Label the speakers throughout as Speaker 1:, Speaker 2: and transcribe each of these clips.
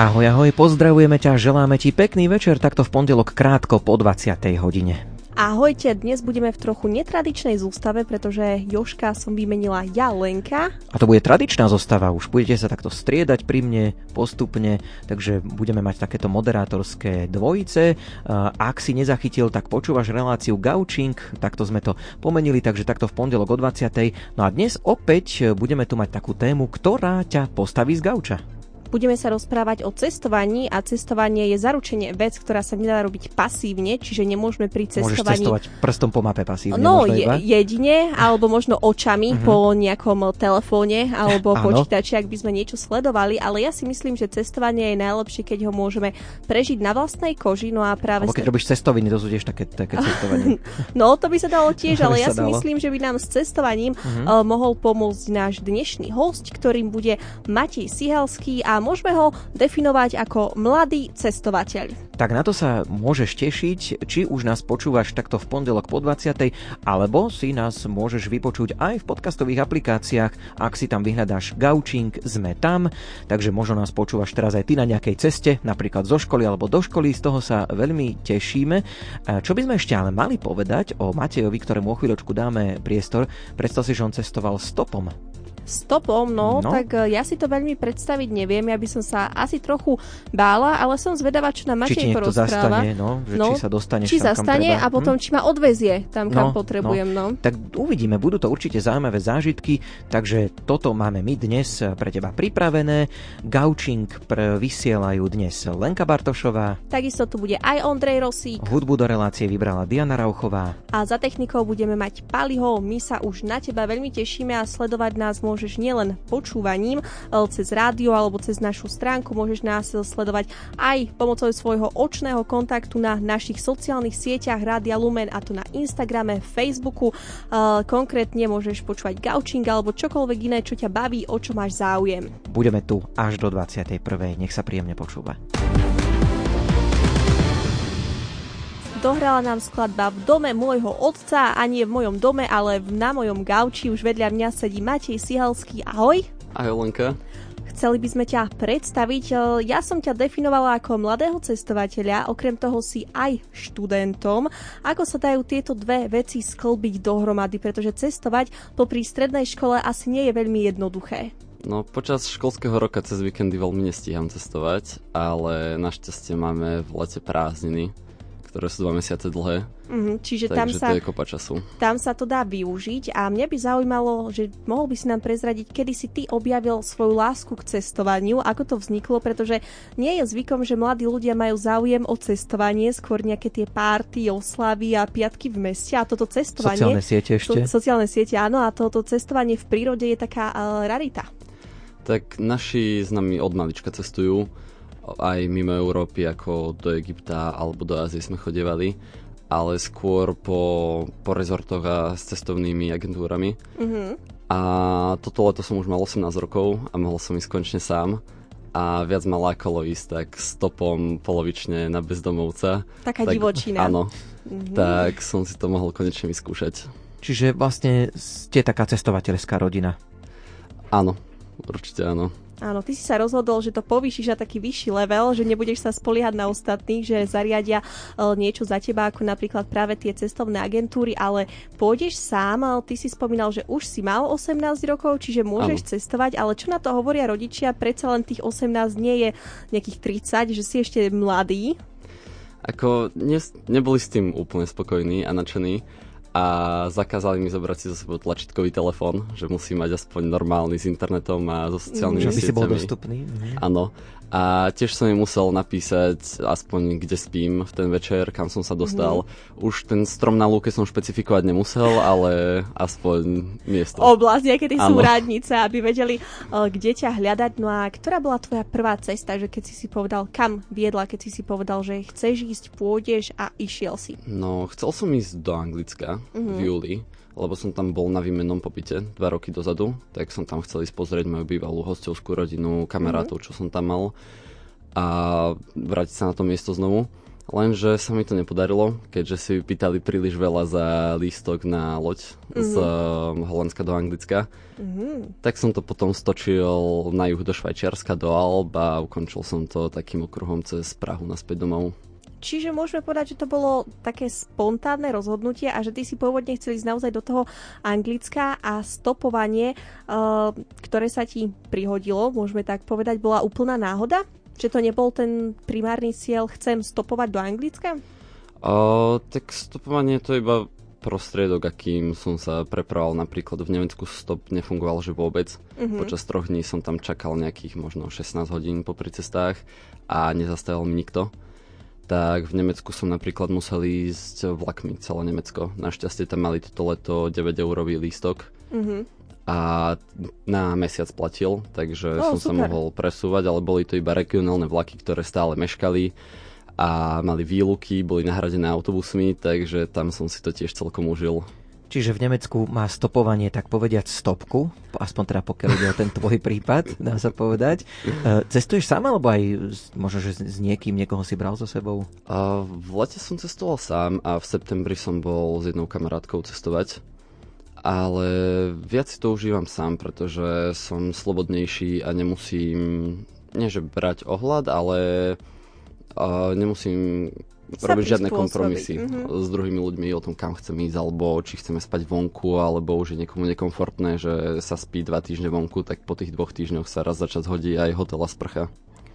Speaker 1: Ahoj, ahoj, pozdravujeme ťa, želáme ti pekný večer, takto v pondelok krátko po 20. hodine.
Speaker 2: Ahojte, dnes budeme v trochu netradičnej zostave, pretože Joška som vymenila ja Lenka.
Speaker 1: A to bude tradičná zostava, už budete sa takto striedať pri mne postupne, takže budeme mať takéto moderátorské dvojice. Ak si nezachytil, tak počúvaš reláciu Gaučing, takto sme to pomenili, takže takto v pondelok o 20. No a dnes opäť budeme tu mať takú tému, ktorá ťa postaví z gauča.
Speaker 2: Budeme sa rozprávať o cestovaní a cestovanie je zaručenie vec, ktorá sa nedá robiť pasívne, čiže nemôžeme pri cestovaní...
Speaker 1: Môžeš cestovať prstom po mape pasívne.
Speaker 2: No, je, jedine, alebo možno očami uh-huh. po nejakom telefóne alebo počítači, ak by sme niečo sledovali, ale ja si myslím, že cestovanie je najlepšie, keď ho môžeme prežiť na vlastnej koži, no a práve...
Speaker 1: Alebo keď robíš cestoviny, to sú tiež také, také cestovanie.
Speaker 2: no, to by sa dalo tiež, ale ja si dalo. myslím, že by nám s cestovaním uh-huh. uh, mohol pomôcť náš dnešný host, ktorým bude Matej Sihalský a môžeme ho definovať ako mladý cestovateľ.
Speaker 1: Tak na to sa môžeš tešiť, či už nás počúvaš takto v pondelok po 20. alebo si nás môžeš vypočuť aj v podcastových aplikáciách, ak si tam vyhľadáš Gaučing, sme tam, takže možno nás počúvaš teraz aj ty na nejakej ceste, napríklad zo školy alebo do školy, z toho sa veľmi tešíme. Čo by sme ešte ale mali povedať o Matejovi, ktorému o chvíľočku dáme priestor, predstav si, že on cestoval stopom
Speaker 2: stopom, no, no, tak e, ja si to veľmi predstaviť neviem. Ja by som sa asi trochu bála, ale som zvedavá, čo nám Matej porozpráva.
Speaker 1: Zastane, no, že no, či sa dostane
Speaker 2: či tam, zastane
Speaker 1: kam
Speaker 2: a potom hm? či ma odvezie tam, kam no, potrebujem. No.
Speaker 1: no. Tak uvidíme, budú to určite zaujímavé zážitky, takže toto máme my dnes pre teba pripravené. Gaučing vysielajú dnes Lenka Bartošová.
Speaker 2: Takisto tu bude aj Ondrej Rosík.
Speaker 1: Hudbu do relácie vybrala Diana Rauchová.
Speaker 2: A za technikou budeme mať Paliho. My sa už na teba veľmi tešíme a sledovať nás môže môžeš nielen počúvaním cez rádio alebo cez našu stránku, môžeš nás sledovať aj pomocou svojho očného kontaktu na našich sociálnych sieťach Rádia Lumen a to na Instagrame, Facebooku. Konkrétne môžeš počúvať gaučing alebo čokoľvek iné, čo ťa baví, o čo máš záujem.
Speaker 1: Budeme tu až do 21. Nech sa príjemne počúva.
Speaker 2: Dohrala nám skladba v dome môjho otca a nie v mojom dome, ale na mojom gauči. Už vedľa mňa sedí Matej Sihalský. Ahoj.
Speaker 3: Ahoj Lenka.
Speaker 2: Chceli by sme ťa predstaviť. Ja som ťa definovala ako mladého cestovateľa, okrem toho si aj študentom. Ako sa dajú tieto dve veci sklbiť dohromady, pretože cestovať popri strednej škole asi nie je veľmi jednoduché.
Speaker 3: No, počas školského roka cez víkendy veľmi nestíham cestovať, ale našťastie máme v lete prázdniny, ktoré sú dva mesiace dlhé.
Speaker 2: Mm, čiže tam sa,
Speaker 3: to je kopa času.
Speaker 2: tam sa to dá využiť a mňa by zaujímalo, že mohol by si nám prezradiť, kedy si ty objavil svoju lásku k cestovaniu, ako to vzniklo, pretože nie je zvykom, že mladí ľudia majú záujem o cestovanie, skôr nejaké tie párty, oslavy a piatky v meste a toto cestovanie...
Speaker 1: Sociálne siete ešte?
Speaker 2: So, sociálne siete, áno, a toto cestovanie v prírode je taká uh, rarita.
Speaker 3: Tak naši s nami od malička cestujú aj mimo Európy, ako do Egypta alebo do Ázie sme chodevali, ale skôr po, po rezortoch a s cestovnými agentúrami. Mm-hmm. A toto leto som už mal 18 rokov a mohol som ísť konečne sám a viac ma lákalo ísť tak stopom polovične na bezdomovca.
Speaker 2: Taká tak, divočina.
Speaker 3: Áno, mm-hmm. tak som si to mohol konečne vyskúšať.
Speaker 1: Čiže vlastne ste taká cestovateľská rodina.
Speaker 3: Áno, určite áno.
Speaker 2: Áno, ty si sa rozhodol, že to povýšiš na taký vyšší level, že nebudeš sa spoliehať na ostatných, že zariadia uh, niečo za teba, ako napríklad práve tie cestovné agentúry, ale pôjdeš sám, ty si spomínal, že už si mal 18 rokov, čiže môžeš ano. cestovať, ale čo na to hovoria rodičia, predsa len tých 18 nie je nejakých 30, že si ešte mladý.
Speaker 3: Ako ne, neboli s tým úplne spokojní a nadšení a zakázali mi zobrať si zo sebou tlačítkový telefón, že musí mať aspoň normálny s internetom a so sociálnymi mm.
Speaker 1: sieťami. Že by si bol dostupný.
Speaker 3: Mhm. Áno. A tiež som im musel napísať aspoň kde spím v ten večer, kam som sa dostal. Mm-hmm. Už ten strom na lúke som špecifikovať nemusel, ale aspoň miesto.
Speaker 2: Oblasť, kedy sú rádnice, aby vedeli, uh, kde ťa hľadať. No a ktorá bola tvoja prvá cesta, že keď si si povedal, kam viedla, keď si si povedal, že chceš ísť, pôjdeš a išiel si?
Speaker 3: No, chcel som ísť do Anglicka mm-hmm. v júli lebo som tam bol na výmennom pobyte dva roky dozadu, tak som tam chcel ísť pozrieť moju bývalú hostovskú rodinu, kamarátov, mm-hmm. čo som tam mal a vrátiť sa na to miesto znovu. Lenže sa mi to nepodarilo, keďže si vypýtali príliš veľa za lístok na loď mm-hmm. z uh, Holandska do Anglicka. Mm-hmm. Tak som to potom stočil na juh do Švajčiarska, do Alb a ukončil som to takým okruhom cez Prahu naspäť domov.
Speaker 2: Čiže môžeme povedať, že to bolo také spontánne rozhodnutie a že ty si pôvodne chceli ísť naozaj do toho Anglicka a stopovanie, uh, ktoré sa ti prihodilo, môžeme tak povedať, bola úplná náhoda? Že to nebol ten primárny cieľ, chcem stopovať do Anglicka?
Speaker 3: Uh, tak stopovanie to iba prostriedok, akým som sa prepravoval napríklad v Nemecku stop nefungoval, že vôbec. Mm-hmm. Počas troch dní som tam čakal nejakých možno 16 hodín po cestách a nezastavil mi nikto. Tak v Nemecku som napríklad musel ísť vlakmi celé Nemecko. Našťastie tam mali toto leto 9 eurový lístok. Mm-hmm a na mesiac platil, takže oh, som super. sa mohol presúvať, ale boli to iba regionálne vlaky, ktoré stále meškali a mali výluky, boli nahradené autobusmi, takže tam som si to tiež celkom užil.
Speaker 1: Čiže v Nemecku má stopovanie, tak povediať, stopku, aspoň teda pokiaľ ide o ten tvoj prípad, dá sa povedať. E, cestuješ sám, alebo aj možno, že s niekým, niekoho si bral so sebou?
Speaker 3: V lete som cestoval sám a v septembri som bol s jednou kamarátkou cestovať ale viac si to užívam sám, pretože som slobodnejší a nemusím, nie že brať ohľad, ale uh, nemusím robiť žiadne kompromisy mm-hmm. s druhými ľuďmi o tom, kam chcem ísť, alebo či chceme spať vonku, alebo už je niekomu nekomfortné, že sa spí dva týždne vonku, tak po tých dvoch týždňoch sa raz za čas hodí aj hotel a sprcha.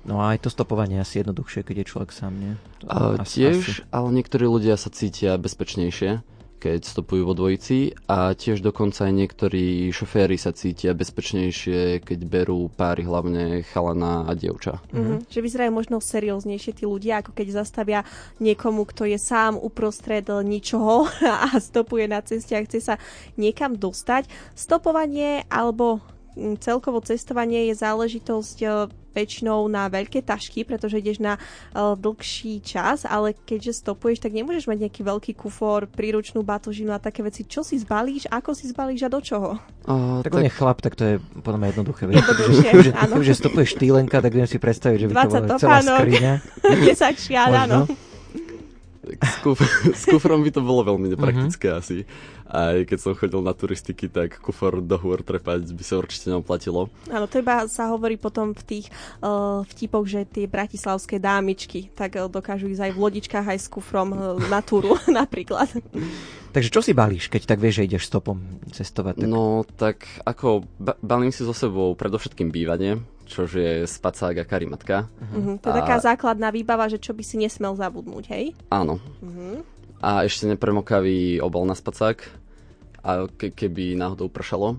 Speaker 1: No a aj to stopovanie je asi jednoduchšie, keď je človek sám, nie? To
Speaker 3: uh, asi, tiež, asi. ale niektorí ľudia sa cítia bezpečnejšie keď stopujú vo dvojici a tiež dokonca aj niektorí šoféry sa cítia bezpečnejšie, keď berú páry, hlavne chalana a dievča.
Speaker 2: Mm-hmm. Že vyzerajú možno serióznejšie tí ľudia, ako keď zastavia niekomu, kto je sám uprostred ničoho a stopuje na ceste a chce sa niekam dostať. Stopovanie alebo mm, celkovo cestovanie je záležitosť väčšinou na veľké tašky, pretože ideš na uh, dlhší čas, ale keďže stopuješ, tak nemôžeš mať nejaký veľký kufor, príručnú batožinu a také veci. Čo si zbalíš, ako si zbalíš a do čoho?
Speaker 1: Uh, tak, tak on je chlap, tak to je podľa mňa jednoduché. Jednoduchšie, že, áno. že stopuješ týlenka, tak viem si predstaviť, že by to bola celá skriňa.
Speaker 2: 10 šiat, áno.
Speaker 3: S, kuf- s kufrom by to bolo veľmi nepraktické uh-huh. asi. Aj keď som chodil na turistiky, tak kufor do hôr trepať by sa určite neoplatilo.
Speaker 2: Áno, to iba sa hovorí potom v tých uh, vtipoch, že tie bratislavské dámičky tak uh, dokážu ísť aj v lodičkách, aj s kufrom uh, na túru napríklad.
Speaker 1: Takže čo si balíš, keď tak vieš, že ideš stopom cestovať?
Speaker 3: Tak... No, tak ako ba- balím si so sebou predovšetkým bývanie, čo je spacák a karimatka.
Speaker 2: Uh-huh. To je a... taká základná výbava, že čo by si nesmel zabudnúť, hej?
Speaker 3: Áno. Uh-huh a ešte nepremokavý obal na spacák, a ke- keby náhodou pršalo.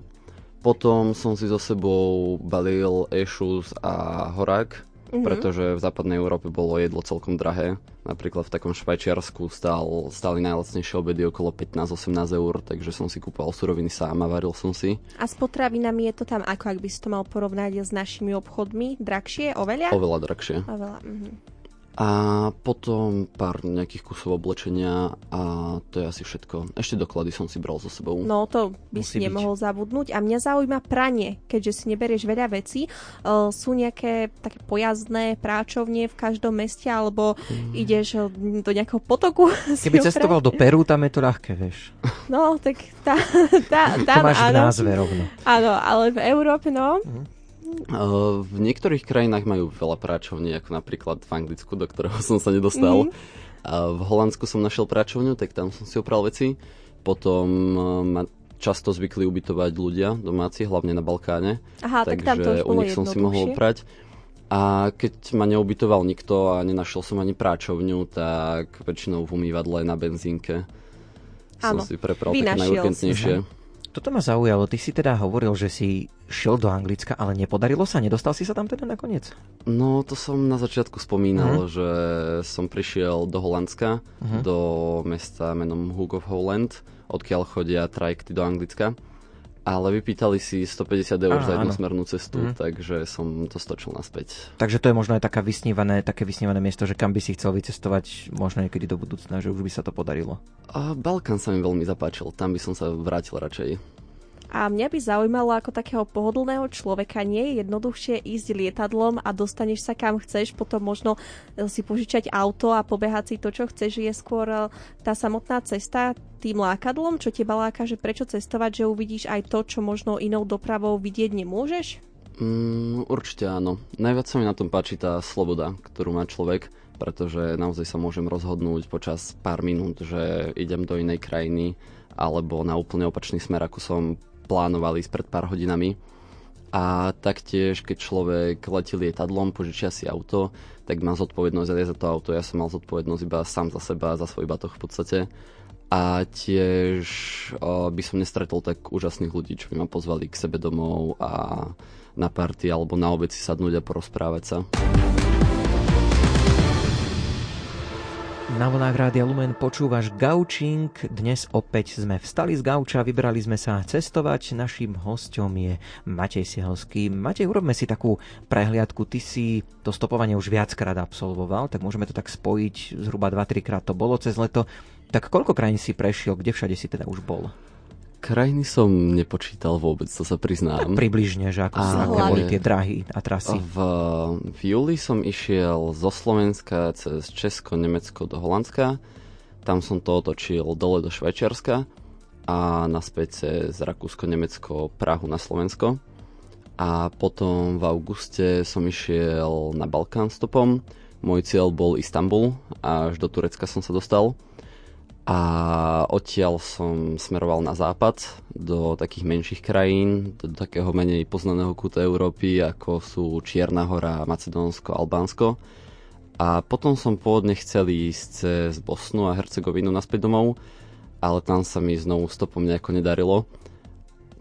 Speaker 3: Potom som si so sebou balil e-shoes a horák, mm-hmm. pretože v západnej Európe bolo jedlo celkom drahé. Napríklad v takom Švajčiarsku stál, stáli najlacnejšie obedy okolo 15-18 eur, takže som si kúpal suroviny sám a varil som si.
Speaker 2: A s potravinami je to tam ako, ak by si to mal porovnať s našimi obchodmi? Drahšie? Oveľa?
Speaker 3: Oveľa drahšie.
Speaker 2: Oveľa, mm-hmm
Speaker 3: a potom pár nejakých kusov oblečenia a to je asi všetko. Ešte doklady som si bral so sebou.
Speaker 2: No to by Musí si nemohol byť. zabudnúť. A mňa zaujíma pranie, keďže si neberieš veľa vecí. Uh, sú nejaké také pojazdné práčovne v každom meste alebo mm. ideš do nejakého potoku?
Speaker 1: Keby cestoval do Peru, tam je to ľahké, vieš.
Speaker 2: No, tak tá, tá, tá,
Speaker 1: to máš áno. v názve rovno.
Speaker 2: Áno, ale v Európe, no. Mm
Speaker 3: v niektorých krajinách majú veľa práčovní, ako napríklad v Anglicku, do ktorého som sa nedostal. Mm-hmm. A v Holandsku som našiel práčovňu, tak tam som si opral veci. Potom ma často zvykli ubytovať ľudia domáci, hlavne na Balkáne.
Speaker 2: Aha, takže tak tam to
Speaker 3: u nich som si mohol oprať. A keď ma neubytoval nikto a nenašiel som ani práčovňu, tak väčšinou v umývadle na benzínke Áno, som si prepral také najurgentnejšie. Si,
Speaker 1: toto ma zaujalo. Ty si teda hovoril, že si šiel do Anglicka, ale nepodarilo sa? Nedostal si sa tam teda nakoniec?
Speaker 3: No, to som na začiatku spomínal, uh-huh. že som prišiel do Holandska, uh-huh. do mesta menom Hook of Holland, odkiaľ chodia trajekty do Anglicka ale vypýtali si 150 eur za jednosmernú cestu, mm. takže som to stočil naspäť.
Speaker 1: Takže to je možno aj taká vysnívané, také vysnívané miesto, že kam by si chcel vycestovať možno niekedy do budúcna, že už by sa to podarilo.
Speaker 3: A Balkán sa mi veľmi zapáčil, tam by som sa vrátil radšej.
Speaker 2: A mňa by zaujímalo, ako takého pohodlného človeka nie je jednoduchšie ísť lietadlom a dostaneš sa kam chceš, potom možno e, si požičať auto a pobehať si to, čo chceš. Je skôr e, tá samotná cesta tým lákadlom, čo teba láka, že prečo cestovať, že uvidíš aj to, čo možno inou dopravou vidieť nemôžeš?
Speaker 3: Mm, určite áno. Najviac sa mi na tom páči tá sloboda, ktorú má človek, pretože naozaj sa môžem rozhodnúť počas pár minút, že idem do inej krajiny alebo na úplne opačný smer, ako som plánoval ísť pred pár hodinami. A taktiež, keď človek letí lietadlom, požičia si auto, tak má zodpovednosť aj za to auto. Ja som mal zodpovednosť iba sám za seba, za svoj batoh v podstate. A tiež o, by som nestretol tak úžasných ľudí, čo by ma pozvali k sebe domov a na party alebo na obed sadnúť a porozprávať sa.
Speaker 1: Na vlnách Rádia Lumen počúvaš Gaučing. Dnes opäť sme vstali z Gauča, vybrali sme sa cestovať. Naším hostom je Matej Siehelský. Matej, urobme si takú prehliadku. Ty si to stopovanie už viackrát absolvoval, tak môžeme to tak spojiť. Zhruba 2-3 krát to bolo cez leto. Tak koľko krajín si prešiel? Kde všade si teda už bol?
Speaker 3: Krajiny som nepočítal vôbec, to sa priznám.
Speaker 1: Tak približne, že ako sa boli tie drahy a trasy.
Speaker 3: V, v júli som išiel zo Slovenska cez Česko, Nemecko do Holandska. Tam som to otočil dole do Švajčiarska a naspäť cez Rakúsko, Nemecko, Prahu na Slovensko. A potom v auguste som išiel na Balkán stopom. Môj cieľ bol Istanbul, až do Turecka som sa dostal a odtiaľ som smeroval na západ do takých menších krajín, do takého menej poznaného kúta Európy, ako sú Čierna hora, Macedónsko, Albánsko. A potom som pôvodne chcel ísť cez Bosnu a Hercegovinu naspäť domov, ale tam sa mi znovu stopom nejako nedarilo.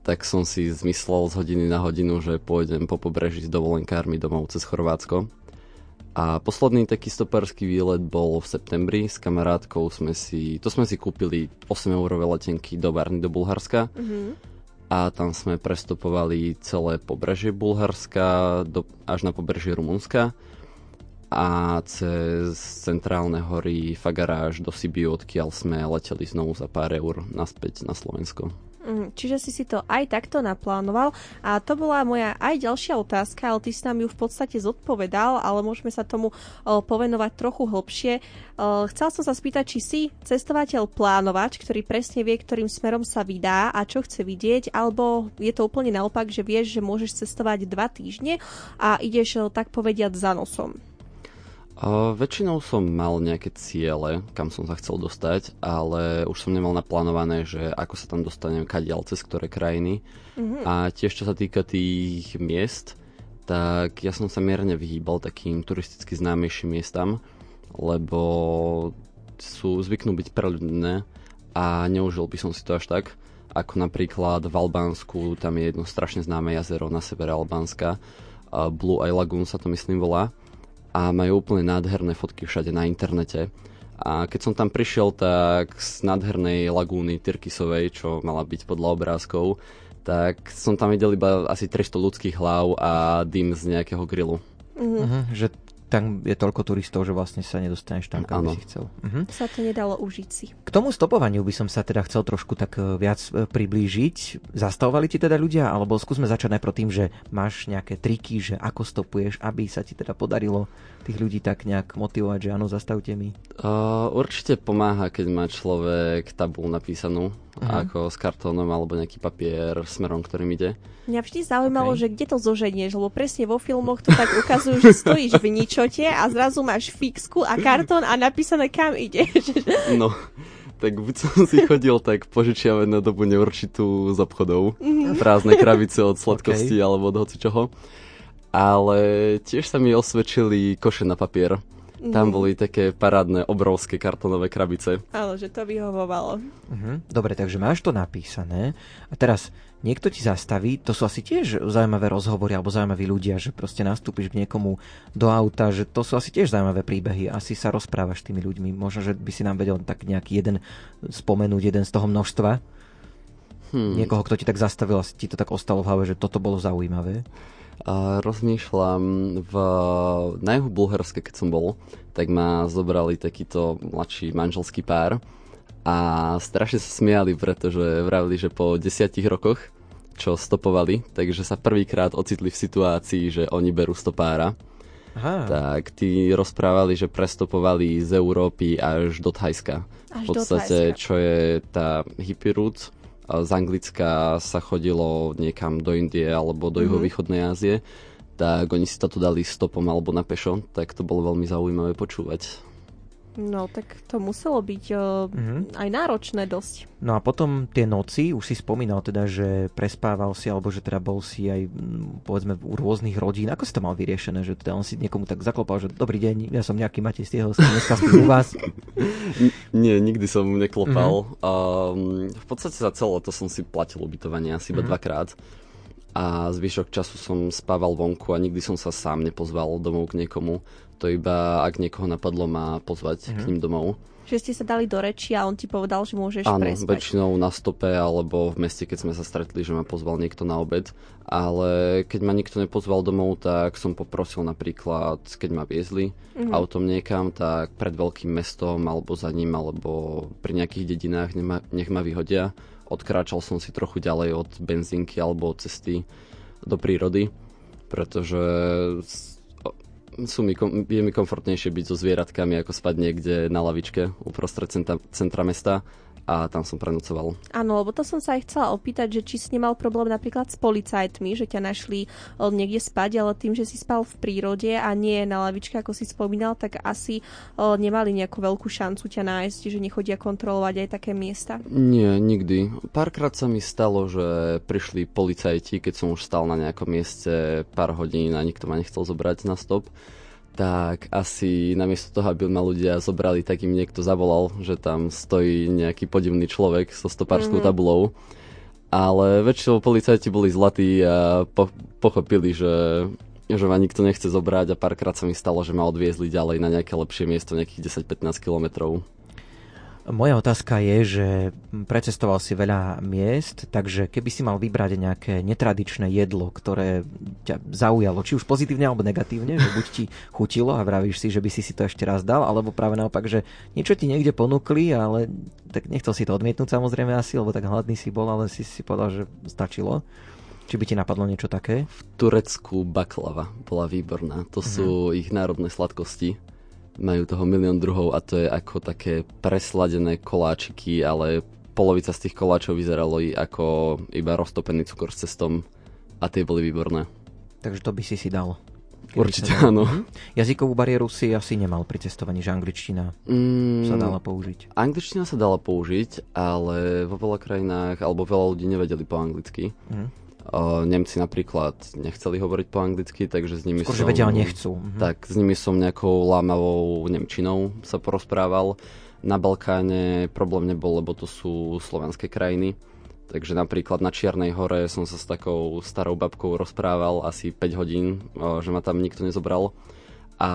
Speaker 3: Tak som si zmyslel z hodiny na hodinu, že pôjdem po pobreží s dovolenkármi domov cez Chorvátsko. A posledný taký stoperský výlet bol v septembri. S kamarátkou sme si, to sme si kúpili 8 eurové letenky do Varny, do Bulharska. Mm-hmm. A tam sme prestupovali celé pobrežie Bulharska do, až na pobrežie Rumunska a cez centrálne hory Fagaráž do Sibiu, odkiaľ sme leteli znovu za pár eur naspäť na Slovensko.
Speaker 2: Mhm, čiže si si to aj takto naplánoval a to bola moja aj ďalšia otázka, ale ty si nám ju v podstate zodpovedal, ale môžeme sa tomu povenovať trochu hlbšie. Chcel som sa spýtať, či si cestovateľ plánovač, ktorý presne vie, ktorým smerom sa vydá a čo chce vidieť, alebo je to úplne naopak, že vieš, že môžeš cestovať dva týždne a ideš tak povediať za nosom.
Speaker 3: Uh, väčšinou som mal nejaké ciele, kam som sa chcel dostať, ale už som nemal naplánované, že ako sa tam dostanem kadiaľ cez ktoré krajiny. Mm-hmm. A tiež čo sa týka tých miest, tak ja som sa mierne vyhýbal takým turisticky známejším miestam, lebo sú zvyknú byť preľudné a neužil by som si to až tak, ako napríklad v Albánsku, tam je jedno strašne známe jazero na severe Albánska, Blue Eye Lagoon sa to myslím volá a majú úplne nádherné fotky všade na internete. A keď som tam prišiel, tak z nádhernej lagúny Tyrkisovej, čo mala byť podľa obrázkov, tak som tam videl iba asi 300 ľudských hlav a dym z nejakého grilu.
Speaker 1: Mm-hmm. Uh-huh, že tam je toľko turistov, že vlastne sa nedostaneš tam, kam by si chcel.
Speaker 2: Uh-huh. Sa to nedalo užiť si.
Speaker 1: K tomu stopovaniu by som sa teda chcel trošku tak e, viac e, priblížiť. Zastavovali ti teda ľudia, alebo skúsme začať najprv tým, že máš nejaké triky, že ako stopuješ, aby sa ti teda podarilo tých ľudí tak nejak motivovať, že áno, zastavte mi?
Speaker 3: Uh, určite pomáha, keď má človek tabul napísanú, uh-huh. ako s kartónom alebo nejaký papier smerom, ktorým ide.
Speaker 2: Mňa vždy zaujímalo, okay. že kde to zoženieš, lebo presne vo filmoch to tak ukazujú, že stojíš v ničote a zrazu máš fixku a kartón a napísané kam ideš.
Speaker 3: No, tak buď som si chodil tak požičiavať na dobu neurčitú z obchodov, mm-hmm. prázdne krabice od sladkosti okay. alebo od hoci čoho ale tiež sa mi osvedčili koše na papier. Tam boli také parádne, obrovské kartonové krabice.
Speaker 2: Áno, že to vyhovovalo.
Speaker 1: Uh-huh. Dobre, takže máš to napísané a teraz niekto ti zastaví, to sú asi tiež zaujímavé rozhovory alebo zaujímaví ľudia, že proste nastúpiš k niekomu do auta, že to sú asi tiež zaujímavé príbehy. Asi sa rozprávaš s tými ľuďmi. Možno, že by si nám vedel tak nejaký jeden spomenúť, jeden z toho množstva. Hmm. Niekoho, kto ti tak zastavil a ti to tak ostalo v hlave, že toto bolo zaujímavé
Speaker 3: a rozmýšľam v, na juhu Bulharska, keď som bol, tak ma zobrali takýto mladší manželský pár a strašne sa smiali, pretože vravili, že po desiatich rokoch čo stopovali, takže sa prvýkrát ocitli v situácii, že oni berú stopára. Aha. Tak tí rozprávali, že prestopovali z Európy až do Thajska.
Speaker 2: Až
Speaker 3: v podstate, čo je tá hippie route. Z Anglicka sa chodilo niekam do Indie alebo do mm-hmm. juhovýchodnej Ázie tak oni si to tu dali stopom alebo na pešo, tak to bolo veľmi zaujímavé počúvať.
Speaker 2: No, tak to muselo byť uh, mm-hmm. aj náročné dosť.
Speaker 1: No a potom tie noci, už si spomínal teda, že prespával si, alebo že teda bol si aj, povedzme, u rôznych rodín. Ako si to mal vyriešené? Že teda on si niekomu tak zaklopal, že dobrý deň, ja som nejaký Matej Stieho, dneska spím u vás?
Speaker 3: Nie, nikdy som neklopal. Mm-hmm. Um, v podstate za celé to som si platil ubytovanie asi iba mm-hmm. dvakrát a zvyšok času som spával vonku a nikdy som sa sám nepozval domov k niekomu. To iba ak niekoho napadlo ma pozvať mm-hmm. k mhm. ním domov.
Speaker 2: Že ste sa dali do reči a on ti povedal, že môžeš
Speaker 3: Áno,
Speaker 2: prespať.
Speaker 3: väčšinou na stope alebo v meste, keď sme sa stretli, že ma pozval niekto na obed. Ale keď ma nikto nepozval domov, tak som poprosil napríklad, keď ma viezli mm-hmm. autom niekam, tak pred veľkým mestom alebo za ním, alebo pri nejakých dedinách nech ma, nech ma vyhodia odkráčal som si trochu ďalej od benzínky alebo od cesty do prírody, pretože sú mi, je mi komfortnejšie byť so zvieratkami, ako spať niekde na lavičke uprostred centra, centra mesta a tam som prenocoval.
Speaker 2: Áno, lebo to som sa aj chcela opýtať, že či si nemal problém napríklad s policajtmi, že ťa našli eh, niekde spať, ale tým, že si spal v prírode a nie na lavičke, ako si spomínal, tak asi eh, nemali nejakú veľkú šancu ťa nájsť, že nechodia kontrolovať aj také miesta.
Speaker 3: Nie, nikdy. Párkrát sa mi stalo, že prišli policajti, keď som už stal na nejakom mieste pár hodín a nikto ma nechcel zobrať na stop tak asi namiesto toho, aby ma ľudia zobrali, tak im niekto zavolal, že tam stojí nejaký podivný človek so stopárskou mm-hmm. tabulou. Ale väčšinou policajti boli zlatí a po- pochopili, že, že ma nikto nechce zobrať a párkrát sa mi stalo, že ma odviezli ďalej na nejaké lepšie miesto, nejakých 10-15 kilometrov.
Speaker 1: Moja otázka je, že precestoval si veľa miest, takže keby si mal vybrať nejaké netradičné jedlo, ktoré ťa zaujalo, či už pozitívne alebo negatívne, že buď ti chutilo a vravíš si, že by si si to ešte raz dal, alebo práve naopak, že niečo ti niekde ponúkli, ale tak nechcel si to odmietnúť samozrejme asi, lebo tak hladný si bol, ale si si povedal, že stačilo. Či by ti napadlo niečo také?
Speaker 3: V Turecku baklava bola výborná. To mhm. sú ich národné sladkosti majú toho milión druhov a to je ako také presladené koláčiky, ale polovica z tých koláčov vyzeralo i ako iba roztopený cukor s cestom a tie boli výborné.
Speaker 1: Takže to by si si dal.
Speaker 3: Určite sa... áno. Mhm.
Speaker 1: Jazykovú bariéru si asi nemal pri cestovaní, že angličtina mm, sa dala použiť.
Speaker 3: Angličtina sa dala použiť, ale vo veľa krajinách, alebo veľa ľudí nevedeli po anglicky. Mm Nemci napríklad nechceli hovoriť po anglicky, takže s nimi
Speaker 1: Skôr,
Speaker 3: som...
Speaker 1: vedia, nechcú. Mhm.
Speaker 3: Tak, s nimi som nejakou lámavou Nemčinou sa porozprával. Na Balkáne problém nebol, lebo to sú slovanské krajiny. Takže napríklad na Čiernej hore som sa s takou starou babkou rozprával asi 5 hodín, že ma tam nikto nezobral a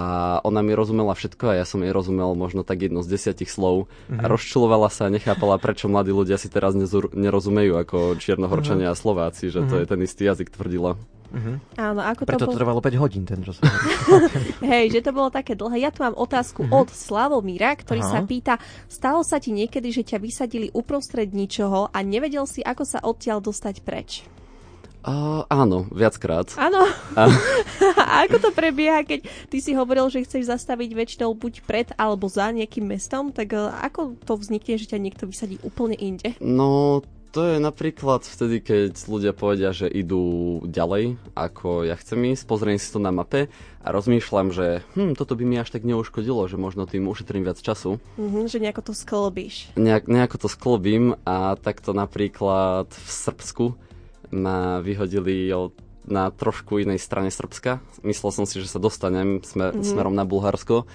Speaker 3: ona mi rozumela všetko a ja som jej rozumel možno tak jedno z desiatich slov mm-hmm. a mhm. rozčulovala sa a nechápala, prečo mladí ľudia si teraz nezur- nerozumejú ako čiernohorčania mm-hmm. a Slováci, že mm-hmm. to je ten istý jazyk, tvrdila.
Speaker 2: Mm-hmm. Áno, ako
Speaker 1: Preto
Speaker 2: to, bol...
Speaker 1: trvalo 5 hodín ten rozhovor.
Speaker 2: Hej, že to bolo také dlhé. Ja tu mám otázku mm-hmm. od Slavomíra, ktorý Aha. sa pýta, stalo sa ti niekedy, že ťa vysadili uprostred ničoho a nevedel si, ako sa odtiaľ dostať preč?
Speaker 3: Uh, áno, viackrát.
Speaker 2: Áno. A... a ako to prebieha, keď ty si hovoril, že chceš zastaviť väčšinou buď pred alebo za nejakým mestom, tak uh, ako to vznikne, že ťa niekto vysadí úplne inde?
Speaker 3: No, to je napríklad vtedy, keď ľudia povedia, že idú ďalej, ako ja chcem ísť, pozriem si to na mape a rozmýšľam, že hm, toto by mi až tak neuškodilo, že možno tým ušetrím viac času.
Speaker 2: Mm-hmm, že nejako to sklobíš.
Speaker 3: Nejak, nejako to sklobím a takto napríklad v Srbsku ma vyhodili od, na trošku inej strane Srbska. Myslel som si, že sa dostanem smer, mm-hmm. smerom na Bulharsko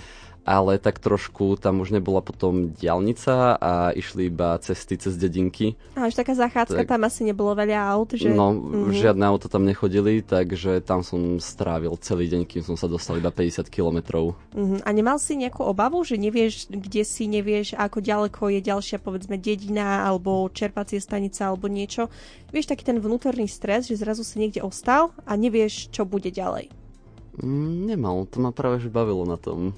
Speaker 3: ale tak trošku tam už nebola potom diálnica a išli iba cesty cez dedinky.
Speaker 2: A už taká zachádzka, tak, tam asi nebolo veľa aut, že?
Speaker 3: No, mm-hmm. žiadne auto tam nechodili, takže tam som strávil celý deň, kým som sa dostal iba 50 kilometrov.
Speaker 2: Mm-hmm. A nemal si nejakú obavu, že nevieš, kde si, nevieš, ako ďaleko je ďalšia, povedzme, dedina, alebo čerpacie stanica, alebo niečo. Vieš, taký ten vnútorný stres, že zrazu si niekde ostal a nevieš, čo bude ďalej.
Speaker 3: Mm, nemal, to ma práve že bavilo na tom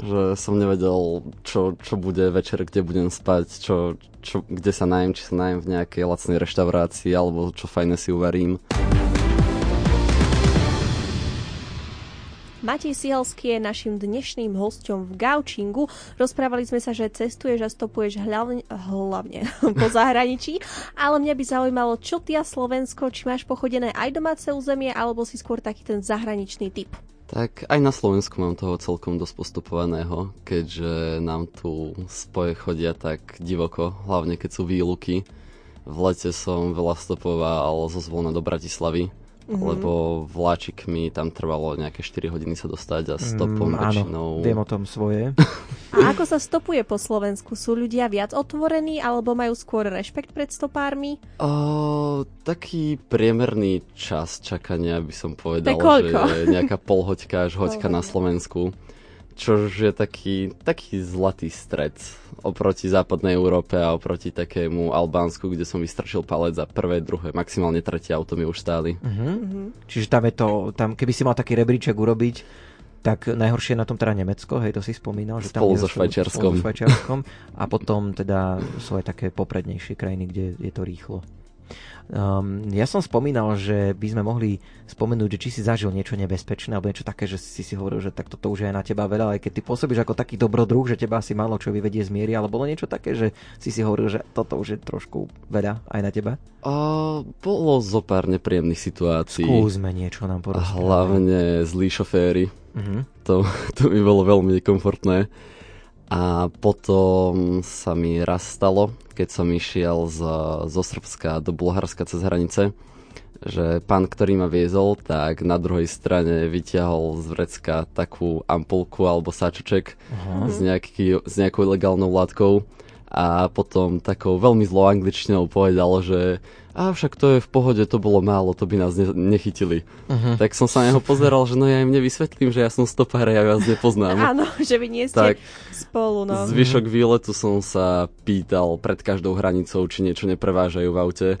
Speaker 3: že som nevedel, čo, čo bude večer, kde budem spať, čo, čo, kde sa najem, či sa najem v nejakej lacnej reštaurácii, alebo čo fajné si uvarím.
Speaker 2: Matej Sihelský je našim dnešným hostom v Gaučingu. Rozprávali sme sa, že cestuješ a stopuješ hlavne, hlavne po zahraničí, ale mňa by zaujímalo, čo ty a Slovensko, či máš pochodené aj domáce územie, alebo si skôr taký ten zahraničný typ?
Speaker 3: Tak aj na Slovensku mám toho celkom dosť postupovaného, keďže nám tu spoje chodia tak divoko, hlavne keď sú výluky. V lete som veľa stopoval zo Zvolna do Bratislavy, mm-hmm. lebo vláčik mi tam trvalo nejaké 4 hodiny sa dostať a stopom mm, väčšinou...
Speaker 1: Áno, viem o tom svoje.
Speaker 2: A ako sa stopuje po Slovensku? Sú ľudia viac otvorení alebo majú skôr rešpekt pred stopármi?
Speaker 3: O, taký priemerný čas čakania by som povedal, že je nejaká polhoďka až hoďka na Slovensku čož je taký, taký zlatý stred oproti západnej Európe a oproti takému Albánsku, kde som vystračil palec za prvé, druhé, maximálne tretie auto mi už stáli.
Speaker 1: Uh-huh. Čiže tam je to, tam, keby si mal taký rebríček urobiť, tak najhoršie na tom teda Nemecko, hej, to si spomínal. Že
Speaker 3: tam spolu so Švajčiarskom.
Speaker 1: Spolu so Švajčiarskom. A potom teda sú aj také poprednejšie krajiny, kde je to rýchlo. Um, ja som spomínal, že by sme mohli spomenúť, že či si zažil niečo nebezpečné alebo niečo také, že si si hovoril, že tak toto už je na teba veľa, aj keď ty pôsobíš ako taký dobrodruh, že teba asi málo čo vyvedie z miery, ale bolo niečo také, že si si hovoril, že toto už je trošku veľa aj na teba?
Speaker 3: Uh, bolo zo pár nepríjemných situácií.
Speaker 1: Skúsme niečo nám porozprávať.
Speaker 3: Hlavne zlí šoféry. Uh-huh. To, to mi bolo veľmi nekomfortné. A potom sa mi raz stalo, keď som išiel z, zo Srbska do Bulharska cez hranice, že pán, ktorý ma viezol, tak na druhej strane vyťahol z vrecka takú ampulku alebo sáčoček uh-huh. s, nejaký, s nejakou legálnou látkou a potom takou veľmi zlou angličtinou povedal, že a však to je v pohode, to bolo málo, to by nás ne- nechytili. Uh-huh. Tak som sa na neho pozeral, že no ja im nevysvetlím, že ja som stopár a ja vás nepoznám.
Speaker 2: Áno, že vy nie ste tak, spolu. No.
Speaker 3: Zvyšok výletu som sa pýtal pred každou hranicou, či niečo neprevážajú v aute.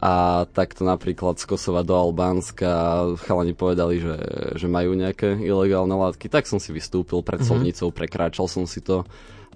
Speaker 3: A takto napríklad z Kosova do Albánska chalani povedali, že, že majú nejaké ilegálne látky. Tak som si vystúpil pred uh-huh. solnicou, prekráčal som si to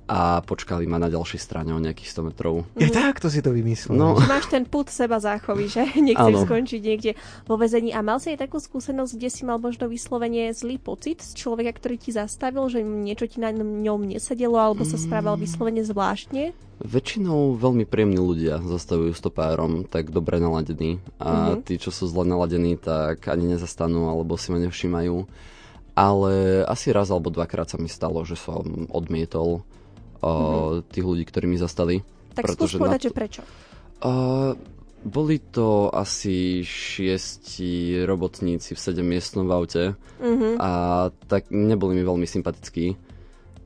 Speaker 3: a počkali ma na ďalšej strane o nejakých 100 metrov.
Speaker 1: Je tak, to si to vymyslel.
Speaker 2: No. Máš ten put seba záchovy, že? Nechceš skončiť niekde vo vezení. A mal si aj takú skúsenosť, kde si mal možno vyslovene zlý pocit z človeka, ktorý ti zastavil, že niečo ti na ňom nesedelo alebo sa správal vyslovene zvláštne?
Speaker 3: Väčšinou veľmi príjemní ľudia zastavujú stopárom, tak dobre naladení. A mm-hmm. tí, čo sú zle naladení, tak ani nezastanú alebo si ma nevšímajú. Ale asi raz alebo dvakrát sa mi stalo, že som odmietol mm-hmm. tých ľudí, ktorí mi zastali.
Speaker 2: Tak skús povedať, to, že prečo?
Speaker 3: Uh, boli to asi šiesti robotníci v sedemmiestnom aute mm-hmm. a tak neboli mi veľmi sympatickí.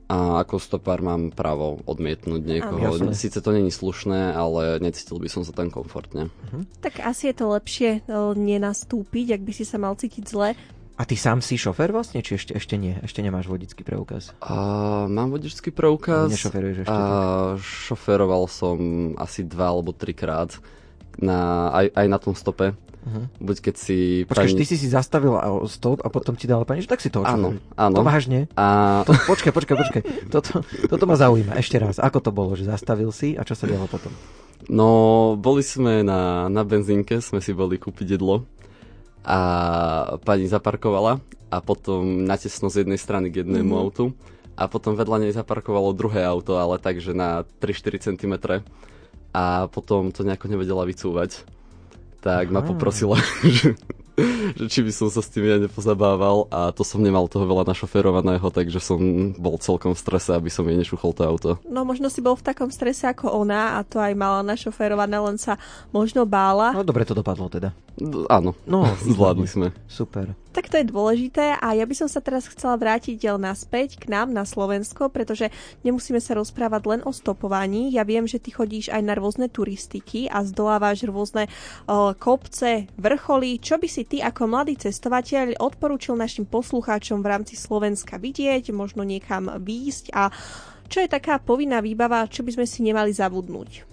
Speaker 3: A ako stopár mám právo odmietnúť niekoho. Jasne. Sice to není slušné, ale necítil by som sa tam komfortne.
Speaker 2: Uh-huh. Tak asi je to lepšie nenastúpiť, ak by si sa mal cítiť zle.
Speaker 1: A ty sám si šofér vlastne, či ešte, ešte nie? Ešte nemáš vodický preukaz?
Speaker 3: Uh, mám vodický preukaz.
Speaker 1: Nešoferuješ ešte?
Speaker 3: Uh, šoferoval som asi dva alebo trikrát na, aj, aj na tom stope. Uh-huh. Buď keď si...
Speaker 1: Počkaj, pani... ty si si zastavil stop a potom ti dala pani, že tak si to
Speaker 3: Áno, áno.
Speaker 1: To vážne? A... To, počkaj, počkaj, počkaj. Toto, toto ma zaujíma. Ešte raz. Ako to bolo, že zastavil si a čo sa dialo potom?
Speaker 3: No, boli sme na, na benzínke, sme si boli kúpiť jedlo a pani zaparkovala a potom natesno z jednej strany k jednému mm-hmm. autu a potom vedľa nej zaparkovalo druhé auto, ale takže na 3-4 cm a potom to nejako nevedela vycúvať. Tak Aha. ma poprosila, že, že či by som sa s tým ja nepozabával a to som nemal toho veľa našoferovaného, takže som bol celkom v strese, aby som jej nešuchol to auto.
Speaker 2: No možno si bol v takom strese ako ona a to aj mala našoferované, len sa možno bála.
Speaker 1: No dobre to dopadlo teda.
Speaker 3: Áno, no, zvládli sme.
Speaker 1: Super.
Speaker 2: Tak to je dôležité a ja by som sa teraz chcela vrátiť naspäť k nám na Slovensko, pretože nemusíme sa rozprávať len o stopovaní. Ja viem, že ty chodíš aj na rôzne turistiky a zdolávaš rôzne uh, kopce, vrcholy. Čo by si ty ako mladý cestovateľ odporúčil našim poslucháčom v rámci Slovenska vidieť, možno niekam výjsť a čo je taká povinná výbava, čo by sme si nemali zabudnúť?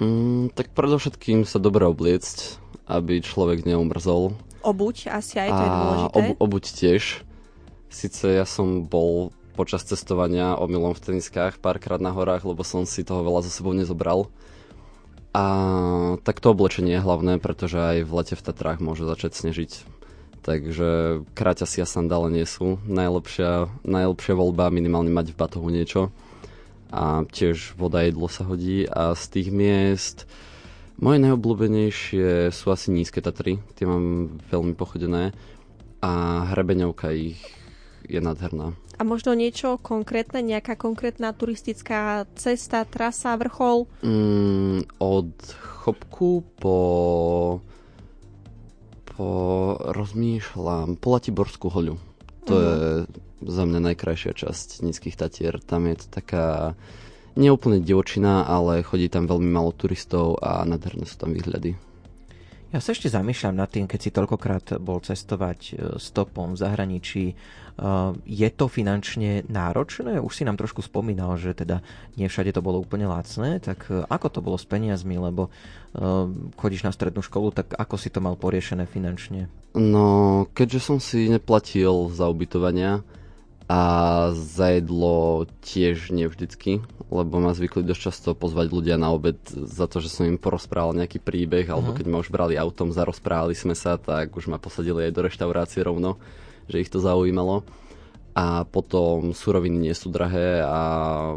Speaker 3: Mm, tak predovšetkým sa dobre obliecť, aby človek neumrzol
Speaker 2: Obuť asi aj, to je dôležité. Ob,
Speaker 3: obuť tiež. Sice ja som bol počas cestovania omylom v teniskách párkrát na horách, lebo som si toho veľa za sebou nezobral. A tak to oblečenie je hlavné, pretože aj v lete v Tatrách môže začať snežiť. Takže kráťasy a sandále nie sú najlepšia, najlepšia voľba, minimálne mať v batohu niečo. A tiež voda jedlo sa hodí a z tých miest moje najobľúbenejšie sú asi nízke Tatry, tie mám veľmi pochodené a hrebeňovka ich je nádherná.
Speaker 2: A možno niečo konkrétne, nejaká konkrétna turistická cesta, trasa, vrchol?
Speaker 3: Mm, od Chopku po po rozmýšľam, po Latiborskú hoľu. To uh-huh. je za mňa najkrajšia časť Nízkych Tatier. Tam je to taká neúplne divočina, ale chodí tam veľmi málo turistov a nádherné sú tam výhľady.
Speaker 1: Ja sa ešte zamýšľam nad tým, keď si toľkokrát bol cestovať e, stopom v zahraničí. E, je to finančne náročné? Už si nám trošku spomínal, že teda nie všade to bolo úplne lacné, tak e, ako to bolo s peniazmi? Lebo chodíš na strednú školu, tak ako si to mal poriešené finančne?
Speaker 3: No, keďže som si neplatil za ubytovania, a zajedlo tiež nevždycky, lebo ma zvykli dosť často pozvať ľudia na obed za to, že som im porozprával nejaký príbeh, alebo uh-huh. keď ma už brali autom, zarozprávali sme sa, tak už ma posadili aj do reštaurácie rovno, že ich to zaujímalo. A potom suroviny nie sú drahé a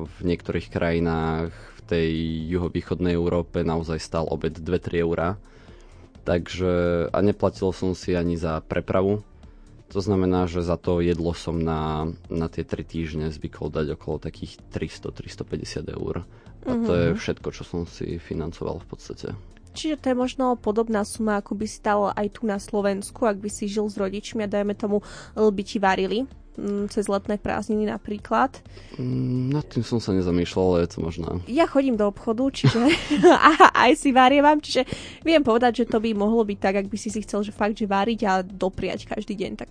Speaker 3: v niektorých krajinách v tej juhovýchodnej Európe naozaj stal obed 2-3 eurá. Takže a neplatil som si ani za prepravu, to znamená, že za to jedlo som na, na tie 3 týždne zvykol dať okolo takých 300-350 eur. A mm-hmm. to je mhm. všetko, čo som si financoval v podstate.
Speaker 2: Čiže to je možno podobná suma, ako by si dal aj tu na Slovensku, ak by si žil s rodičmi a dajme tomu, by ti varili cez letné prázdniny napríklad.
Speaker 3: Mm, nad tým som sa nezamýšľal, ale je to možné.
Speaker 2: Ja chodím do obchodu, čiže aj si varievam, čiže viem povedať, že to by mohlo byť tak, ak by si si chcel, že fakt, že variť a dopriať každý deň. Tak.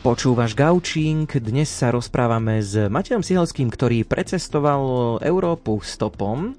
Speaker 1: Počúvaš Gaučing, dnes sa rozprávame s Matejom Sihelským, ktorý precestoval Európu stopom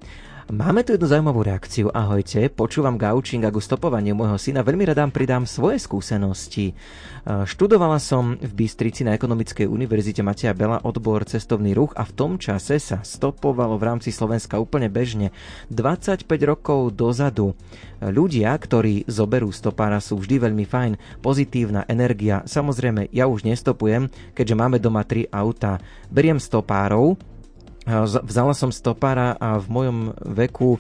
Speaker 1: Máme tu jednu zaujímavú reakciu. Ahojte, počúvam gaučing a ku stopovaniu môjho syna. Veľmi radám pridám svoje skúsenosti. E, študovala som v Bystrici na Ekonomickej univerzite Mateja Bela odbor cestovný ruch a v tom čase sa stopovalo v rámci Slovenska úplne bežne. 25 rokov dozadu ľudia, ktorí zoberú stopára, sú vždy veľmi fajn, pozitívna energia. Samozrejme, ja už nestopujem, keďže máme doma tri auta. Beriem stopárov, Vzala som stopára a v mojom veku e,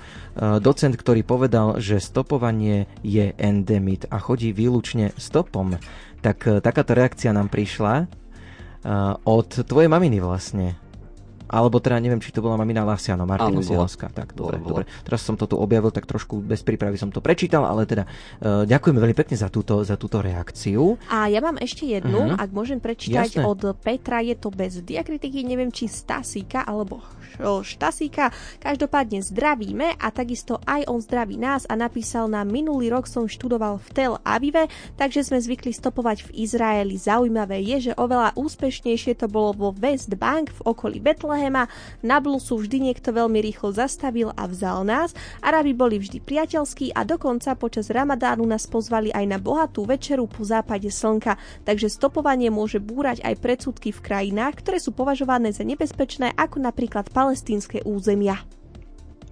Speaker 1: docent, ktorý povedal, že stopovanie je endemit a chodí výlučne stopom. Tak e, takáto reakcia nám prišla e, od tvojej maminy vlastne. Alebo teda neviem, či to bola mamina Lasia, no Martina Solovská. Tak, dobre, dobre. Teraz som to tu objavil, tak trošku bez prípravy som to prečítal, ale teda uh, ďakujeme veľmi pekne za túto, za túto reakciu.
Speaker 2: A ja mám ešte jednu, uh-huh. ak môžem prečítať Jasné. od Petra, je to bez diakritiky, neviem, či Stasíka alebo Štasíka. Každopádne zdravíme a takisto aj on zdraví nás a napísal nám minulý rok som študoval v Tel Avive, takže sme zvykli stopovať v Izraeli. Zaujímavé je, že oveľa úspešnejšie to bolo vo West Bank v okolí Betlehema Betlehema. Na blusu vždy niekto veľmi rýchlo zastavil a vzal nás. Arabi boli vždy priateľskí a dokonca počas Ramadánu nás pozvali aj na bohatú večeru po západe slnka. Takže stopovanie môže búrať aj predsudky v krajinách, ktoré sú považované za nebezpečné, ako napríklad palestínske územia.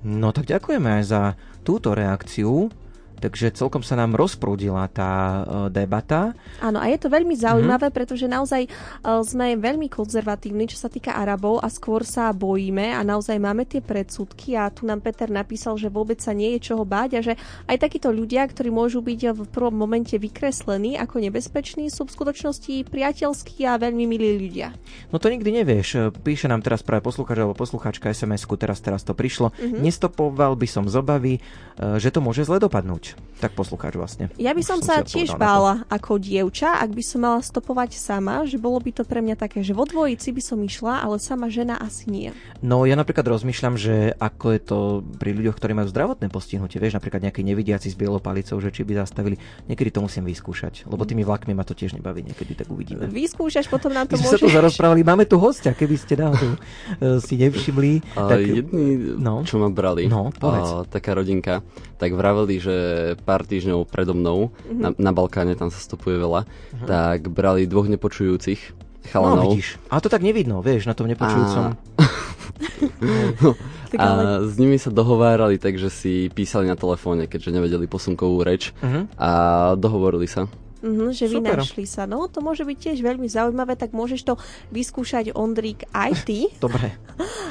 Speaker 1: No tak ďakujeme aj za túto reakciu. Takže celkom sa nám rozprúdila tá uh, debata.
Speaker 2: Áno, a je to veľmi zaujímavé, mm-hmm. pretože naozaj uh, sme veľmi konzervatívni, čo sa týka Arabov a skôr sa bojíme a naozaj máme tie predsudky a tu nám Peter napísal, že vôbec sa nie je čoho báť a že aj takíto ľudia, ktorí môžu byť v prvom momente vykreslení ako nebezpeční, sú v skutočnosti priateľskí a veľmi milí ľudia.
Speaker 1: No to nikdy nevieš. Píše nám teraz práve poslucháč alebo poslucháčka SMS-ku, teraz, teraz to prišlo. Mm-hmm. Nestopoval by som z obavy, uh, že to môže zle dopadnúť. Tak poslucháč vlastne.
Speaker 2: Ja by som, som sa tiež bála ako dievča, ak by som mala stopovať sama, že bolo by to pre mňa také, že vo dvojici by som išla, ale sama žena asi nie.
Speaker 1: No ja napríklad rozmýšľam, že ako je to pri ľuďoch, ktorí majú zdravotné postihnutie, vieš, napríklad nejaký nevidiaci s bielou palicou, že či by zastavili, niekedy to musím vyskúšať, lebo tými vlakmi ma to tiež nebaví, niekedy tak uvidíme.
Speaker 2: Vyskúšaš, potom nám to
Speaker 1: môžeš. sa tu zarozprávali, máme tu hostia, keby ste náhodou uh, si nevšimli.
Speaker 3: tak, jedni, no, čo ma brali, no, a, taká rodinka, tak vraveli, že pár týždňov predo mnou, mm-hmm. na, na Balkáne, tam sa stopuje veľa, mm-hmm. tak brali dvoch nepočujúcich chalanov.
Speaker 1: No, vidíš. Ale to tak nevidno, vieš, na tom nepočujúcom. A...
Speaker 3: no. A s nimi sa dohovárali, takže si písali na telefóne, keďže nevedeli posunkovú reč uh-huh. a dohovorili sa.
Speaker 2: Mm-hmm, že vynašli sa. No, to môže byť tiež veľmi zaujímavé, tak môžeš to vyskúšať, Ondrík, aj ty.
Speaker 1: Dobre,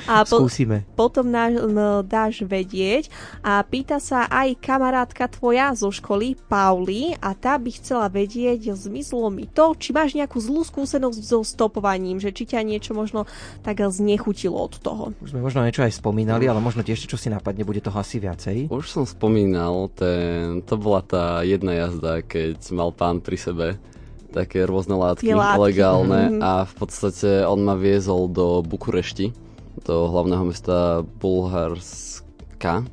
Speaker 1: a po, skúsime.
Speaker 2: Potom no, dáš vedieť. A pýta sa aj kamarátka tvoja zo školy, Pauli, a tá by chcela vedieť, zmizlo mi to, či máš nejakú zlú skúsenosť so stopovaním, že či ťa niečo možno tak znechutilo od toho.
Speaker 1: Už sme možno niečo aj spomínali, ale možno tiež, čo si napadne, bude toho asi viacej.
Speaker 3: Už som spomínal, ten, to bola tá jedna jazda, keď mal pán mám pri sebe také rôzne látky, látky. legálne mm-hmm. a v podstate on ma viezol do Bukurešti, do hlavného mesta Bulharska.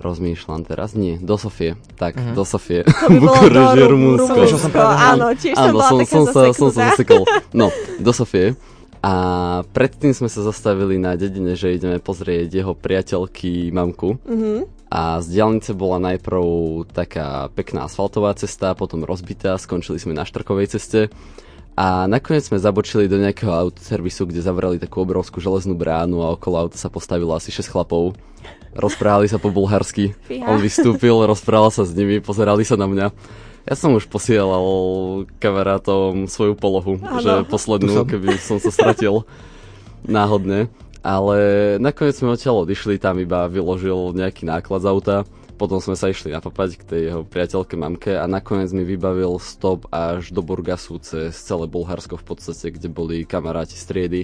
Speaker 3: Rozmýšľam teraz. Nie, do Sofie. Tak, mm-hmm. do Sofie.
Speaker 2: Bukurešť je Rumunsko.
Speaker 3: Áno, tiež som, som, som, sa, som sa zasekol. No, do Sofie. A predtým sme sa zastavili na dedine, že ideme pozrieť jeho priateľky mamku. Mm-hmm. A z diálnice bola najprv taká pekná asfaltová cesta, potom rozbitá, skončili sme na štrkovej ceste. A nakoniec sme zabočili do nejakého autoservisu, kde zavrali takú obrovskú železnú bránu a okolo auta sa postavilo asi 6 chlapov. Rozprávali sa po bulharsky. On vystúpil, rozprával sa s nimi, pozerali sa na mňa. Ja som už posielal kamarátom svoju polohu, ano. že poslednú, keby som sa stratil náhodne. Ale nakoniec sme odtiaľ odišli, tam iba vyložil nejaký náklad z auta. Potom sme sa išli napapať k tej jeho priateľke mamke a nakoniec mi vybavil stop až do Burgasu cez celé Bulharsko v podstate, kde boli kamaráti z triedy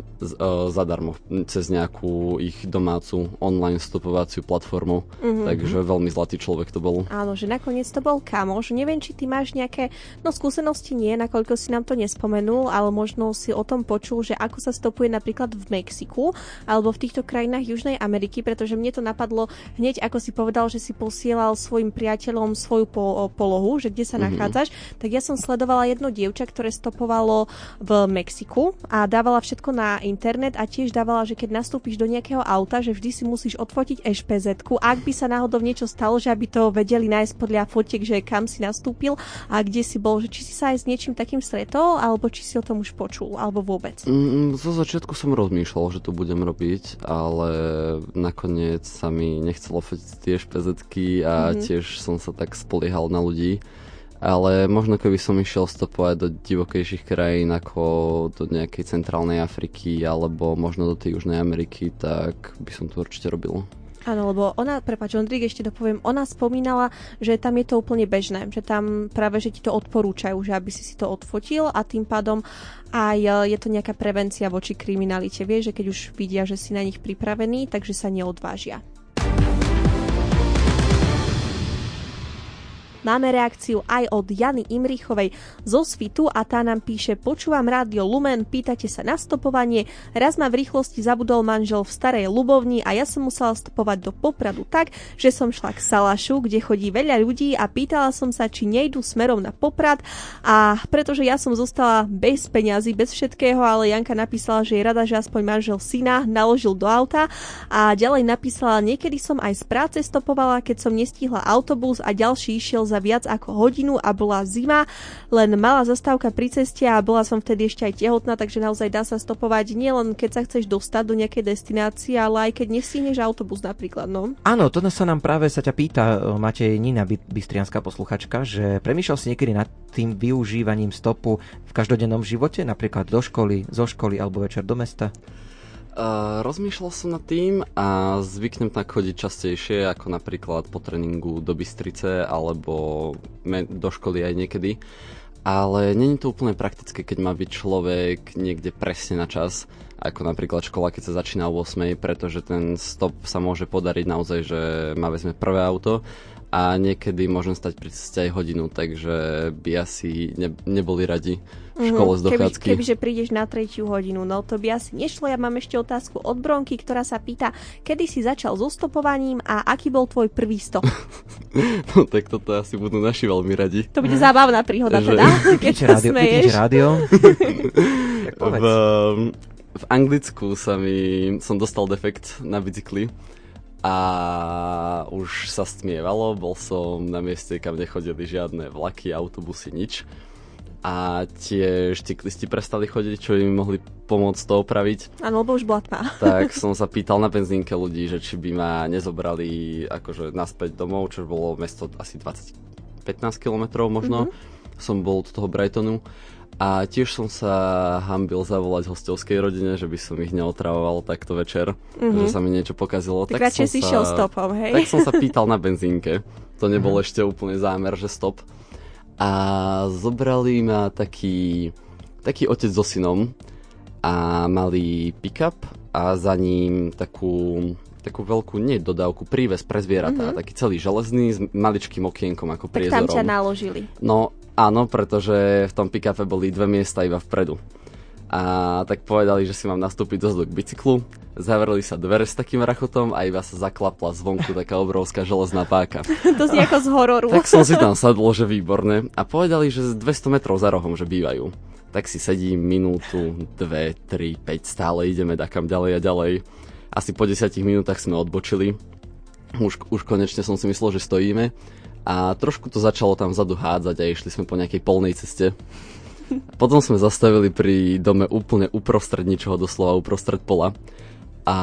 Speaker 3: uh, zadarmo cez nejakú ich domácu online stopovaciu platformu. Mm-hmm. Takže veľmi zlatý človek to bol.
Speaker 2: Áno, že nakoniec to bol kamoš. Neviem, či ty máš nejaké, no skúsenosti nie, nakoľko si nám to nespomenul, ale možno si o tom počul, že ako sa stopuje napríklad v Mexiku alebo v týchto krajinách Južnej Ameriky, pretože mne to napadlo hneď, ako si povedal, že si posielal svojim priateľom svoju po- polohu, že kde sa mm-hmm. nachádzaš, tak ja som sledovala jedno dievča, ktoré stopovalo v Mexiku a dávala všetko na internet a tiež dávala, že keď nastúpiš do nejakého auta, že vždy si musíš odfotiť ešpz ak by sa náhodou niečo stalo, že aby to vedeli nájsť podľa fotiek, že kam si nastúpil a kde si bol, že či si sa aj s niečím takým stretol, alebo či si o tom už počul, alebo vôbec.
Speaker 3: Mm, zo začiatku som rozmýšľal, že to budem robiť, ale nakoniec sa mi nechcelo fotiť tie špz a mm-hmm. tiež som sa tak spoliehal na ľudí ale možno keby som išiel stopovať do divokejších krajín ako do nejakej centrálnej Afriky alebo možno do tej Južnej Ameriky, tak by som to určite robil.
Speaker 2: Áno, lebo ona, prepáč, Ondrík, ešte dopoviem, ona spomínala, že tam je to úplne bežné, že tam práve, že ti to odporúčajú, že aby si si to odfotil a tým pádom aj e, je to nejaká prevencia voči kriminalite. Vieš, že keď už vidia, že si na nich pripravený, takže sa neodvážia. Máme reakciu aj od Jany Imrichovej zo Svitu a tá nám píše Počúvam rádio Lumen, pýtate sa na stopovanie. Raz ma v rýchlosti zabudol manžel v starej Lubovni a ja som musela stopovať do Popradu tak, že som šla k Salašu, kde chodí veľa ľudí a pýtala som sa, či nejdu smerom na Poprad a pretože ja som zostala bez peňazí, bez všetkého, ale Janka napísala, že je rada, že aspoň manžel syna naložil do auta a ďalej napísala, niekedy som aj z práce stopovala, keď som nestihla autobus a ďalší išiel za viac ako hodinu a bola zima, len malá zastávka pri ceste a bola som vtedy ešte aj tehotná, takže naozaj dá sa stopovať nielen keď sa chceš dostať do nejakej destinácie, ale aj keď nestihneš autobus napríklad. No.
Speaker 1: Áno, to sa nám práve sa ťa pýta, Matej Nina, bystrianská posluchačka, že premýšľal si niekedy nad tým využívaním stopu v každodennom živote, napríklad do školy, zo školy alebo večer do mesta?
Speaker 3: Rozmýšľal som nad tým a zvyknem tak chodiť častejšie, ako napríklad po tréningu do Bystrice alebo do školy aj niekedy. Ale není to úplne praktické, keď má byť človek niekde presne na čas, ako napríklad škola, keď sa začína o 8, pretože ten stop sa môže podariť naozaj, že má vezme prvé auto a niekedy môžem stať pri ceste aj hodinu, takže by asi ne, neboli radi v mhm, škole z dochádzky.
Speaker 2: Keby, kebyže prídeš na tretiu hodinu, no to by asi nešlo. Ja mám ešte otázku od Bronky, ktorá sa pýta, kedy si začal so stopovaním a aký bol tvoj prvý stop?
Speaker 3: no tak toto asi budú naši veľmi radi.
Speaker 2: To bude zábavná príhoda že... teda, keď sa rádio, smeješ.
Speaker 1: rádio.
Speaker 3: v, v Anglicku sa mi, som dostal defekt na bicykli a už sa stmievalo, bol som na mieste, kam nechodili žiadne vlaky, autobusy, nič. A tie cyklisti prestali chodiť, čo im mohli pomôcť to opraviť.
Speaker 2: Áno, lebo už bola tma.
Speaker 3: Tak som sa pýtal na benzínke ľudí, že či by ma nezobrali akože naspäť domov, čo bolo mesto asi 20, 15 kilometrov možno. Mm-hmm. Som bol od toho Brightonu a tiež som sa hambil zavolať hostovskej rodine, že by som ich neotravoval takto večer, mm-hmm. že sa mi niečo pokazilo.
Speaker 2: Tak, tak som si sa, šiel stopom, hej?
Speaker 3: Tak som sa pýtal na benzínke. To nebol mm-hmm. ešte úplne zámer, že stop. A zobrali ma taký, taký otec so synom a mali pick-up a za ním takú takú veľkú, nie dodávku, príves pre zvieratá, mm-hmm. taký celý železný s maličkým okienkom ako tak priezorom.
Speaker 2: Tak tam ťa naložili.
Speaker 3: No Áno, pretože v tom pick boli dve miesta iba vpredu. A tak povedali, že si mám nastúpiť dozadu k bicyklu, zavreli sa dvere s takým rachotom a iba sa zaklapla zvonku taká obrovská železná páka.
Speaker 2: to znie ako z hororu.
Speaker 3: tak som si tam sadol, že výborné. A povedali, že 200 metrov za rohom, že bývajú. Tak si sedím minútu, dve, tri, päť, stále ideme takam ďalej a ďalej. Asi po 10 minútach sme odbočili. Už, už konečne som si myslel, že stojíme a trošku to začalo tam vzadu hádzať a išli sme po nejakej polnej ceste. Potom sme zastavili pri dome úplne uprostred ničoho, doslova uprostred pola. A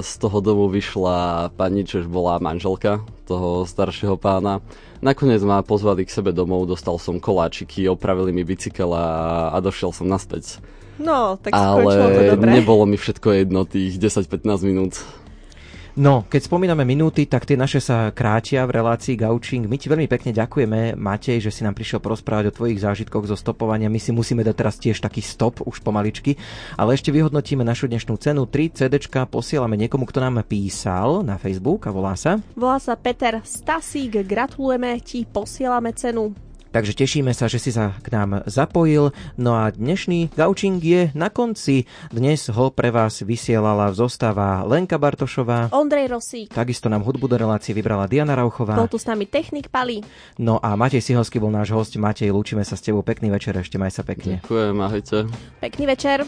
Speaker 3: z toho domu vyšla pani, čož bola manželka toho staršieho pána. Nakoniec ma pozvali k sebe domov, dostal som koláčiky, opravili mi bicykel a, a došiel som naspäť.
Speaker 2: No, tak
Speaker 3: Ale
Speaker 2: to dobre.
Speaker 3: nebolo mi všetko jedno tých 10-15 minút.
Speaker 1: No, keď spomíname minúty, tak tie naše sa krátia v relácii Gaučing. My ti veľmi pekne ďakujeme, Matej, že si nám prišiel porozprávať o tvojich zážitkoch zo stopovania. My si musíme dať teraz tiež taký stop, už pomaličky. Ale ešte vyhodnotíme našu dnešnú cenu. 3 CDčka posielame niekomu, kto nám písal na Facebook a volá sa?
Speaker 2: Volá sa Peter Stasík. Gratulujeme ti, posielame cenu.
Speaker 1: Takže tešíme sa, že si sa k nám zapojil. No a dnešný gaučing je na konci. Dnes ho pre vás vysielala zostáva Lenka Bartošová.
Speaker 2: Ondrej Rosík.
Speaker 1: Takisto nám hudbu do relácie vybrala Diana Rauchová.
Speaker 2: Bol tu s nami technik Pali.
Speaker 1: No a Matej Sihovský bol náš host. Matej, lúčime sa s tebou. Pekný večer, ešte maj sa pekne.
Speaker 3: Ďakujem, ahojte.
Speaker 2: Pekný večer.